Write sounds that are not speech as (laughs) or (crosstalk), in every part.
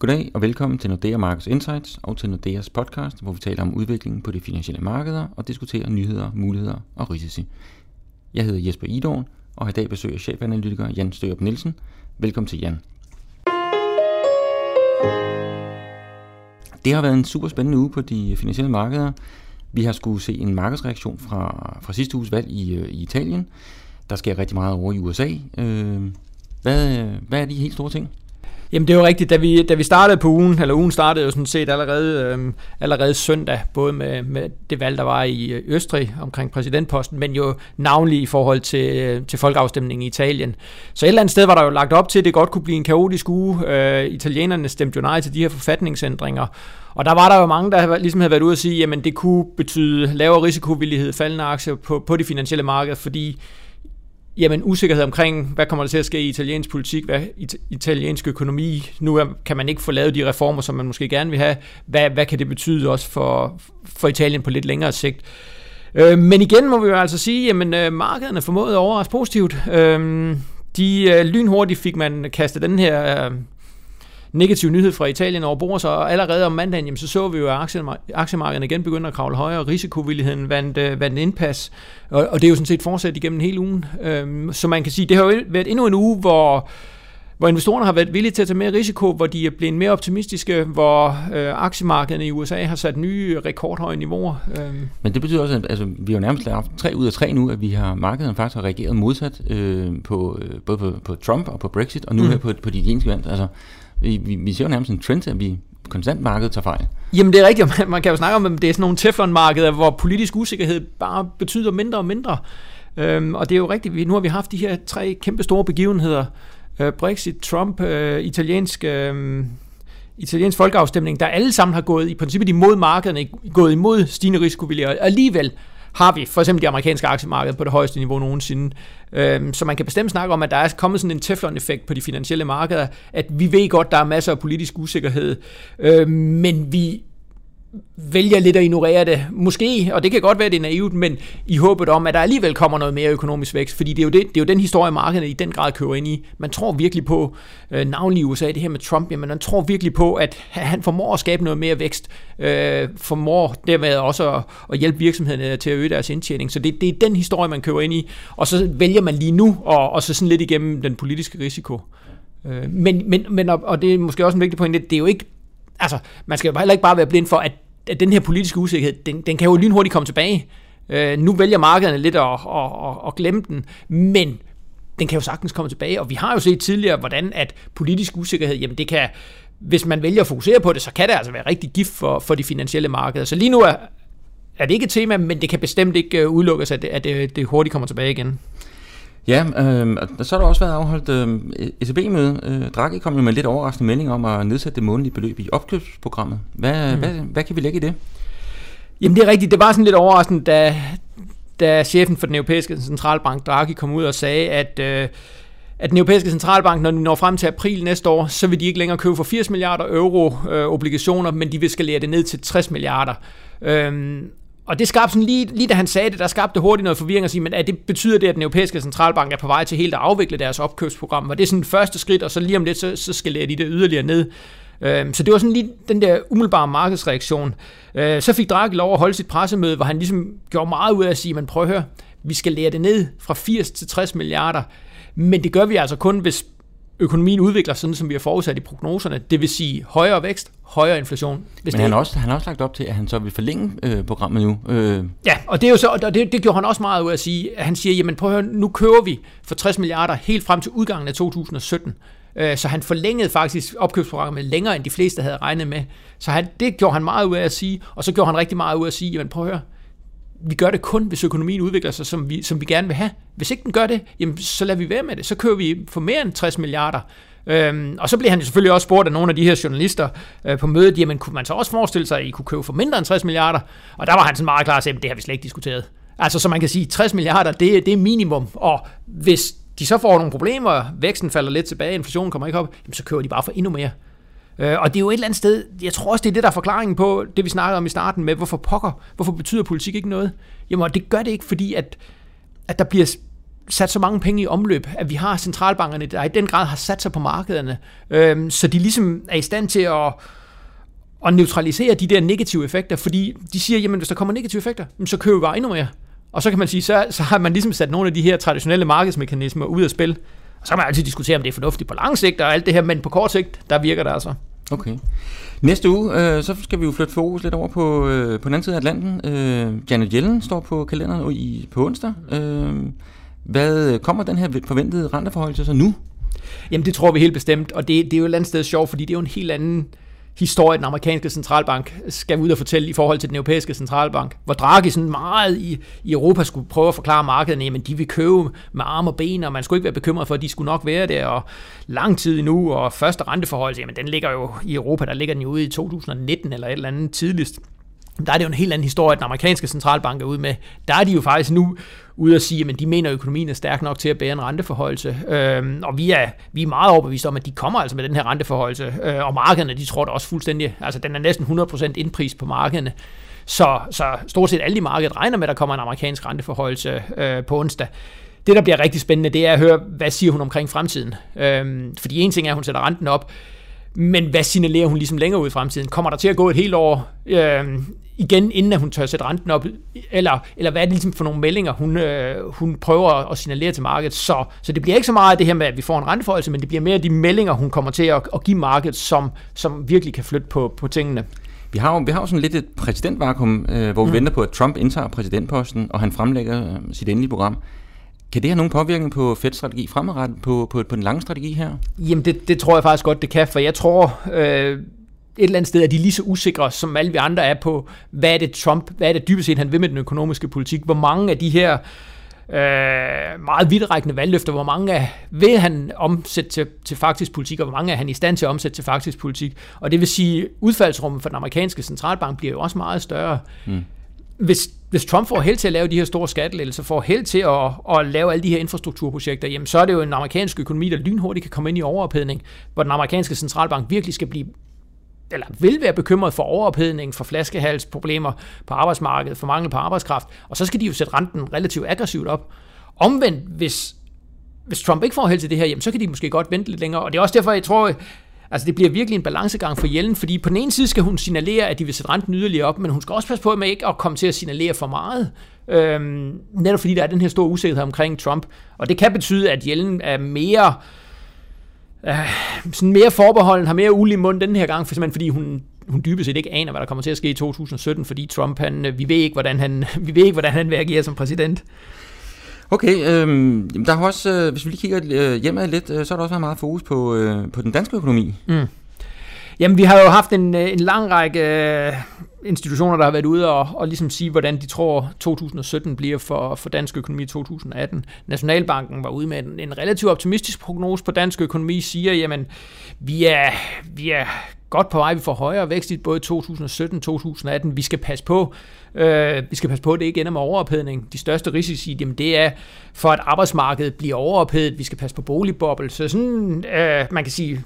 Goddag og velkommen til Nordea Markets Insights og til Nordeas podcast, hvor vi taler om udviklingen på de finansielle markeder og diskuterer nyheder, muligheder og risici. Jeg hedder Jesper Idorn og har i dag besøg af chefanalytiker Jan Størup Nielsen. Velkommen til Jan. Det har været en super spændende uge på de finansielle markeder. Vi har skulle se en markedsreaktion fra, fra sidste uges valg i, øh, i Italien. Der sker rigtig meget over i USA. Øh, hvad, øh, hvad er de helt store ting? Jamen det er jo rigtigt, da vi, da vi startede på ugen, eller ugen startede jo sådan set allerede, øhm, allerede søndag, både med, med det valg, der var i øh, Østrig omkring præsidentposten, men jo navnlig i forhold til, øh, til folkeafstemningen i Italien. Så et eller andet sted var der jo lagt op til, at det godt kunne blive en kaotisk uge. Øh, italienerne stemte jo nej til de her forfatningsændringer, og der var der jo mange, der ligesom havde været ude at sige, jamen det kunne betyde lavere risikovillighed, faldende aktier på, på de finansielle markeder, fordi jamen usikkerhed omkring, hvad kommer der til at ske i italiensk politik, hvad italiensk økonomi, nu kan man ikke få lavet de reformer, som man måske gerne vil have, hvad, hvad kan det betyde også for, for Italien på lidt længere sigt. Øh, men igen må vi jo altså sige, jamen øh, markederne formåede at overraske positivt. Øh, de øh, lynhurtigt fik man kastet den her øh, negativ nyhed fra Italien over bord, så allerede om mandagen, jamen, så så vi jo, at aktiemarkederne igen begynder at kravle højere, risikovilligheden vandt, øh, vandt indpas, og, og det er jo sådan set fortsat igennem hele ugen. Øhm, så man kan sige, det har jo været endnu en uge, hvor hvor investorerne har været villige til at tage mere risiko, hvor de er blevet mere optimistiske, hvor øh, aktiemarkederne i USA har sat nye rekordhøje niveauer. Øh. Men det betyder også, at altså, vi har nærmest haft tre ud af tre nu, at vi har markedet faktisk har reageret modsat øh, på, øh, både på, på Trump og på Brexit, og nu mm. her på, på de italienske vand. Altså, vi, vi, vi ser jo nærmest en trend, at vi konstant markedet tager fejl. Jamen det er rigtigt, (laughs) man kan jo snakke om, at det er sådan nogle teflonmarkeder, hvor politisk usikkerhed bare betyder mindre og mindre. Øhm, og det er jo rigtigt, nu har vi haft de her tre kæmpe store begivenheder, øh, Brexit, Trump, øh, italiensk, øh, italiensk folkeafstemning, der alle sammen har gået i princippet imod markederne, gået imod stigende risikovillighed, og alligevel har vi for eksempel de amerikanske aktiemarkeder på det højeste niveau nogensinde. Øhm, så man kan bestemt snakke om, at der er kommet sådan en teflon-effekt på de finansielle markeder, at vi ved godt, der er masser af politisk usikkerhed, øhm, men vi vælger lidt at ignorere det. Måske, og det kan godt være, det er naivt, men i håbet om, at der alligevel kommer noget mere økonomisk vækst, fordi det er jo, det, det er jo den historie, markedet i den grad kører ind i. Man tror virkelig på, øh, navnlig i USA, det her med Trump, jamen man tror virkelig på, at han formår at skabe noget mere vækst, øh, formår dermed også at, at hjælpe virksomhederne til at øge deres indtjening. Så det, det er den historie, man kører ind i, og så vælger man lige nu, og, og så sådan lidt igennem den politiske risiko. Øh, men, men, men, og det er måske også en vigtig pointe, det er jo ikke altså, man skal jo heller ikke bare være blind for, at, at den her politiske usikkerhed, den, den kan jo lynhurtigt komme tilbage. Øh, nu vælger markederne lidt at, at, at, at glemme den, men den kan jo sagtens komme tilbage, og vi har jo set tidligere, hvordan at politisk usikkerhed, jamen det kan, hvis man vælger at fokusere på det, så kan det altså være rigtig gift for, for de finansielle markeder. Så lige nu er, er det ikke et tema, men det kan bestemt ikke øh, udelukkes, at det, at det, det hurtigt kommer tilbage igen. Ja, øh, så har der også været afholdt øh, ECB-møde. Øh, Draghi kom jo med en lidt overraskende melding om at nedsætte det månedlige beløb i opkøbsprogrammet. Hvad, mm. hvad, hvad kan vi lægge i det? Jamen det er rigtigt, det var sådan lidt overraskende, da, da chefen for den europæiske centralbank, Draghi, kom ud og sagde, at, øh, at den europæiske centralbank, når de når frem til april næste år, så vil de ikke længere købe for 80 milliarder euro øh, obligationer, men de vil skalere det ned til 60 milliarder. Øh, og det skabte sådan lige, lige da han sagde det, der skabte hurtigt noget forvirring at sige, men er det betyder det, at den europæiske centralbank er på vej til helt at afvikle deres opkøbsprogram? Og det er sådan første skridt, og så lige om lidt, så, så skal de det yderligere ned. Øhm, så det var sådan lige den der umiddelbare markedsreaktion. Øh, så fik Draghi lov at holde sit pressemøde, hvor han ligesom gjorde meget ud af at sige, man prøv at høre, vi skal lære det ned fra 80 til 60 milliarder. Men det gør vi altså kun, hvis økonomien udvikler sådan, som vi har forudsat i prognoserne. Det vil sige højere vækst, højere inflation. Hvis Men han har, også, han har også lagt op til, at han så vil forlænge øh, programmet nu. Øh. Ja, og det, er jo så, og det, det gjorde han også meget ud af at sige. Han siger, jamen prøv at høre, nu kører vi for 60 milliarder helt frem til udgangen af 2017. Øh, så han forlængede faktisk opkøbsprogrammet længere, end de fleste havde regnet med. Så han, det gjorde han meget ud af at sige, og så gjorde han rigtig meget ud af at sige, jamen prøv at høre, vi gør det kun, hvis økonomien udvikler sig, som vi, som vi gerne vil have. Hvis ikke den gør det, jamen, så lader vi være med det. Så kører vi for mere end 60 milliarder. Øhm, og så bliver han selvfølgelig også spurgt af nogle af de her journalister øh, på mødet, jamen kunne man så også forestille sig, at I kunne købe for mindre end 60 milliarder? Og der var han sådan meget klar til, at det har vi slet ikke diskuteret. Altså, så man kan sige, 60 milliarder, det, det er minimum, og hvis de så får nogle problemer, væksten falder lidt tilbage, inflationen kommer ikke op, jamen, så kører de bare for endnu mere. Øh, og det er jo et eller andet sted, jeg tror også, det er det, der er forklaringen på det, vi snakkede om i starten med, hvorfor pokker, hvorfor betyder politik ikke noget? Jamen, det gør det ikke, fordi at, at der bliver sat så mange penge i omløb, at vi har centralbankerne, der i den grad har sat sig på markederne, øh, så de ligesom er i stand til at, at neutralisere de der negative effekter, fordi de siger, jamen hvis der kommer negative effekter, så køber vi bare endnu mere. Og så kan man sige, så, så har man ligesom sat nogle af de her traditionelle markedsmekanismer ud af spil. Og så kan man altid diskutere, om det er fornuftigt på lang sigt og alt det her, men på kort sigt, der virker det altså. Okay. Næste uge, øh, så skal vi jo flytte fokus lidt over på, øh, på den anden side af Atlanten. Øh, Janet Yellen står på kalenderen i, på onsdag. Øh, hvad kommer den her forventede renteforhold til så nu? Jamen det tror vi helt bestemt, og det, det er jo et eller andet sted sjovt, fordi det er jo en helt anden historie, den amerikanske centralbank skal ud og fortælle i forhold til den europæiske centralbank. Hvor Draghi sådan meget i, i Europa skulle prøve at forklare markederne, men de vil købe med arme og ben, og man skulle ikke være bekymret for, at de skulle nok være der, og lang tid nu og første renteforhold, jamen den ligger jo i Europa, der ligger den jo ude i 2019 eller et eller andet tidligst der er det jo en helt anden historie, at den amerikanske centralbank er ude med. Der er de jo faktisk nu ude at sige, at de mener, at økonomien er stærk nok til at bære en renteforholdelse. Øhm, og vi er, vi er meget overbevist om, at de kommer altså med den her renteforholdelse. Øh, og markederne, de tror det også fuldstændig. Altså, den er næsten 100% indpris på markederne. Så, så stort set alle i markedet regner med, at der kommer en amerikansk renteforholdelse øh, på onsdag. Det, der bliver rigtig spændende, det er at høre, hvad siger hun omkring fremtiden. Øhm, fordi en ting er, at hun sætter renten op, men hvad signalerer hun ligesom længere ud i fremtiden? Kommer der til at gå et helt år øh, igen, inden at hun tør sætte renten op? Eller, eller hvad er det ligesom for nogle meldinger, hun, øh, hun prøver at signalere til markedet? Så, så det bliver ikke så meget det her med, at vi får en renteforholdelse, men det bliver mere de meldinger, hun kommer til at, at give markedet, som, som virkelig kan flytte på, på tingene. Vi har jo, vi har jo sådan lidt et præsidentvakuum, øh, hvor vi mm. venter på, at Trump indtager præsidentposten, og han fremlægger øh, sit endelige program. Kan det have nogen påvirkning på Fed-strategi fremadrettet, på, på, på den lange strategi her? Jamen, det, det tror jeg faktisk godt, det kan, for jeg tror, øh, et eller andet sted er de lige så usikre, som alle vi andre er på, hvad er det Trump, hvad er det dybest set, han vil med den økonomiske politik, hvor mange af de her øh, meget vidtrækkende valgløfter, hvor mange af, vil han omsætte til, til faktisk politik, og hvor mange er han i stand til at omsætte til faktisk politik. Og det vil sige, udfaldsrummet for den amerikanske centralbank bliver jo også meget større. Mm hvis, hvis Trump får held til at lave de her store skattelettelser, får held til at, at lave alle de her infrastrukturprojekter, jamen så er det jo en amerikansk økonomi, der lynhurtigt kan komme ind i overophedning, hvor den amerikanske centralbank virkelig skal blive eller vil være bekymret for overophedning, for flaskehalsproblemer på arbejdsmarkedet, for mangel på arbejdskraft, og så skal de jo sætte renten relativt aggressivt op. Omvendt, hvis, hvis Trump ikke får held til det her, jamen, så kan de måske godt vente lidt længere, og det er også derfor, jeg tror, Altså det bliver virkelig en balancegang for Jellen, fordi på den ene side skal hun signalere, at de vil sætte renten yderligere op, men hun skal også passe på med ikke at komme til at signalere for meget. Øhm, netop fordi der er den her store usikkerhed omkring Trump. Og det kan betyde, at Jellen er mere, øh, sådan mere forbeholden, har mere ulig mund den her gang, for simpelthen fordi hun, hun dybest set ikke aner, hvad der kommer til at ske i 2017, fordi Trump, han, øh, vi ved ikke, hvordan han, (laughs) vi ved ikke, hvordan han vil agere som præsident. Okay, øh, der har også, øh, hvis vi lige kigger øh, hjemad lidt, øh, så har der også været meget fokus på, øh, på den danske økonomi. Mm. Jamen, vi har jo haft en, øh, en lang række øh, institutioner, der har været ude og, og ligesom sige, hvordan de tror 2017 bliver for, for dansk økonomi i 2018. Nationalbanken var ude med en, en relativt optimistisk prognose på dansk økonomi, siger, jamen, vi er, vi er godt på vej, vi får højere vækst i både 2017 og 2018. Vi skal passe på, øh, vi skal passe på, at det ikke ender med overophedning. De største risici, jamen det er for, at arbejdsmarkedet bliver overophedet. Vi skal passe på boligboble. Så sådan, øh, man kan sige,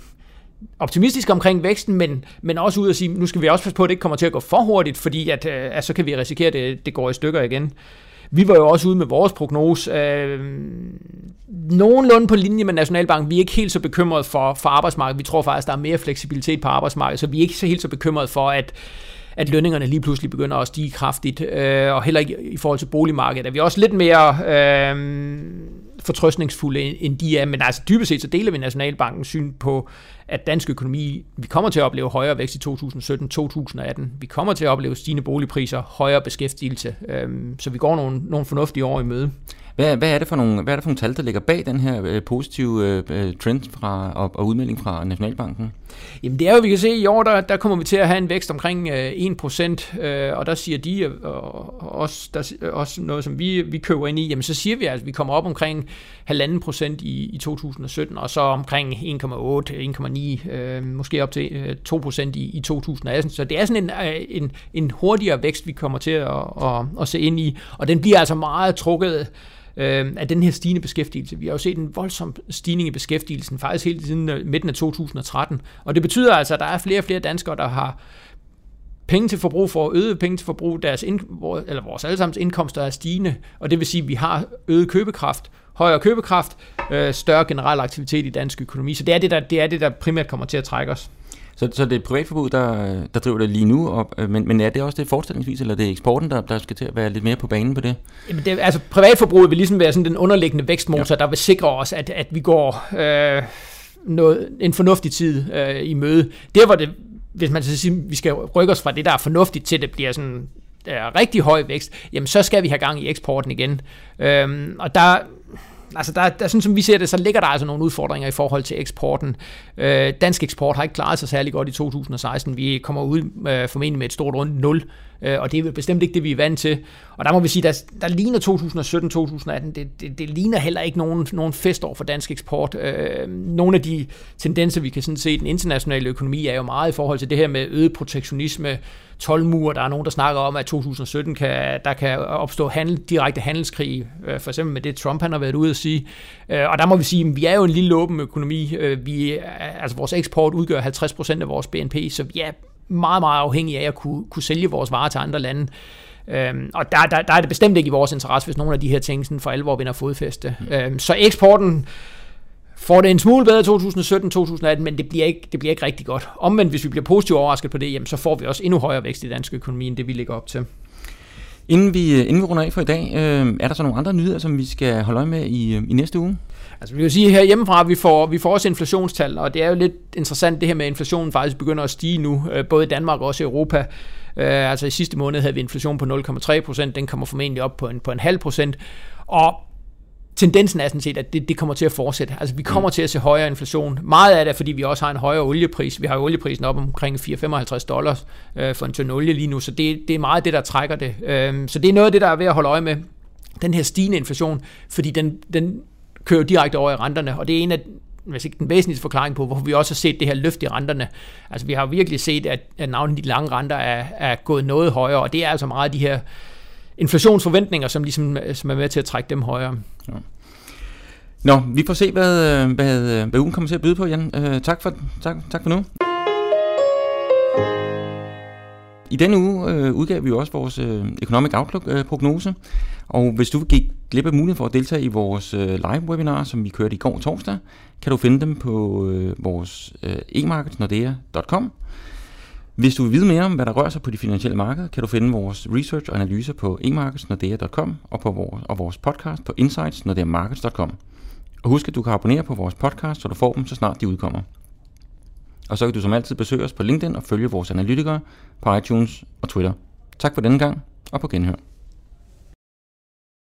optimistisk omkring væksten, men, men også ud og sige, nu skal vi også passe på, at det ikke kommer til at gå for hurtigt, fordi at, øh, at så kan vi risikere, at det, det går i stykker igen. Vi var jo også ude med vores prognose. Øh, nogenlunde på linje med Nationalbanken. Vi er ikke helt så bekymrede for, for arbejdsmarkedet. Vi tror faktisk, der er mere fleksibilitet på arbejdsmarkedet, så vi er ikke så helt så bekymrede for, at at lønningerne lige pludselig begynder at stige kraftigt, øh, og heller ikke i forhold til boligmarkedet. Er vi også lidt mere øh, fortrøstningsfulde, end de er, men altså dybest set så deler vi Nationalbankens syn på, at dansk økonomi, vi kommer til at opleve højere vækst i 2017-2018. Vi kommer til at opleve stigende boligpriser, højere beskæftigelse, Øhm, så vi går nogle, nogle fornuftige år i møde. Hvad, hvad, er det for nogle, hvad er det for nogle tal, der ligger bag den her øh, positive øh, øh, trend fra, og, og udmelding fra Nationalbanken? Jamen det er jo, vi kan se, i år der, der kommer vi til at have en vækst omkring øh, 1%, øh, og der siger de, øh, og også, der, øh, også noget, som vi, vi køber ind i, jamen så siger vi altså, at vi kommer op omkring 1,5% i, i 2017, og så omkring 1,8, 1,9, øh, måske op til øh, 2% i, i 2018. Så det er sådan en, øh, en, en hurtigere vækst, vi kommer til at, at, at se ind i, og den bliver altså meget trukket øh, af den her stigende beskæftigelse. Vi har jo set en voldsom stigning i beskæftigelsen, faktisk helt siden øh, midten af 2013. Og det betyder altså, at der er flere og flere danskere, der har penge til forbrug for øget penge til forbrug, deres ind, eller vores allesammens indkomster er stigende, og det vil sige, at vi har øget købekraft, højere købekraft, øh, større generel aktivitet i dansk økonomi. Så det er det, der, det er det, der primært kommer til at trække os. Så, så det er privatforbrug, der, der driver det lige nu, op, øh, men, men er det også det forestillingsvis, eller er det eksporten, der, der skal til at være lidt mere på banen på det? Jamen det altså privatforbruget vil ligesom være sådan den underliggende vækstmotor, ja. der vil sikre os, at, at vi går øh, noget, en fornuftig tid øh, i møde. Der hvor det, hvis man så siger, vi skal rykke os fra det, der er fornuftigt, til det bliver sådan er rigtig høj vækst, jamen så skal vi have gang i eksporten igen. Øhm, og der, altså der, der, sådan som vi ser det, så ligger der altså nogle udfordringer i forhold til eksporten. Øh, dansk eksport har ikke klaret sig særlig godt i 2016. Vi kommer ud øh, formentlig med et stort rundt 0, øh, og det er bestemt ikke det, vi er vant til. Og der må vi sige, der, der ligner 2017-2018, det, det, det ligner heller ikke nogen, nogen festår for dansk eksport. Øh, nogle af de tendenser, vi kan sådan se i den internationale økonomi, er jo meget i forhold til det her med øget protektionisme, 12 mur. Der er nogen, der snakker om, at 2017 kan, der kan opstå handel, direkte handelskrig, øh, for eksempel med det Trump han har været ude at sige. Øh, og der må vi sige, at vi er jo en lille åben økonomi. Øh, vi, altså vores eksport udgør 50% af vores BNP, så vi er meget, meget afhængige af at kunne, kunne sælge vores varer til andre lande. Øhm, og der, der, der er det bestemt ikke i vores interesse, hvis nogle af de her ting sådan for alvor vinder fodfæste. Mm. Øhm, så eksporten får det en smule bedre i 2017-2018, men det bliver, ikke, det bliver ikke rigtig godt. Omvendt, hvis vi bliver positivt overrasket på det, jamen, så får vi også endnu højere vækst i dansk økonomi, end det vi ligger op til. Inden vi, inden vi runder af for i dag, øh, er der så nogle andre nyheder, som vi skal holde øje med i, i næste uge? Altså vi vil sige her hjemmefra, vi får, vi får også inflationstal, og det er jo lidt interessant det her med, at inflationen faktisk begynder at stige nu, øh, både i Danmark og også i Europa. Øh, altså i sidste måned havde vi inflation på 0,3 procent, den kommer formentlig op på en, på en halv procent, og tendensen er sådan set, at det, det kommer til at fortsætte. Altså vi kommer mm. til at se højere inflation. Meget af det er, fordi vi også har en højere oliepris. Vi har jo olieprisen op omkring 4,55 dollars øh, for en tynd olie lige nu, så det, det er meget det, der trækker det. Øh, så det er noget af det, der er ved at holde øje med. Den her stigende inflation, fordi den, den kører direkte over i renterne, og det er en af hvis ikke den væsentligste forklaring på, hvorfor vi også har set det her løft i renterne. Altså vi har virkelig set, at, at navnet de lange renter er, er gået noget højere, og det er altså meget de her inflationsforventninger, som, ligesom, øh, som er med til at trække dem højere. Ja. Nå, vi får se, hvad, øh, hvad, øh, hvad ugen kommer til at byde på, Jan. Øh, tak, for, tak, tak for nu. I denne uge øh, udgav vi jo også vores øh, Economic Outlook-prognose, øh, og hvis du vil give glip af muligheden for at deltage i vores øh, live-webinar, som vi kørte i går torsdag, kan du finde dem på øh, vores øh, e-marketsnordea.com. Hvis du vil vide mere om, hvad der rører sig på de finansielle markeder, kan du finde vores research og analyser på emarketsnordea.com og på vores, og vores podcast på insightsnordeamarkets.com. Og husk, at du kan abonnere på vores podcast, så du får dem, så snart de udkommer. Og så kan du som altid besøge os på LinkedIn og følge vores analytikere på iTunes og Twitter. Tak for denne gang, og på genhør.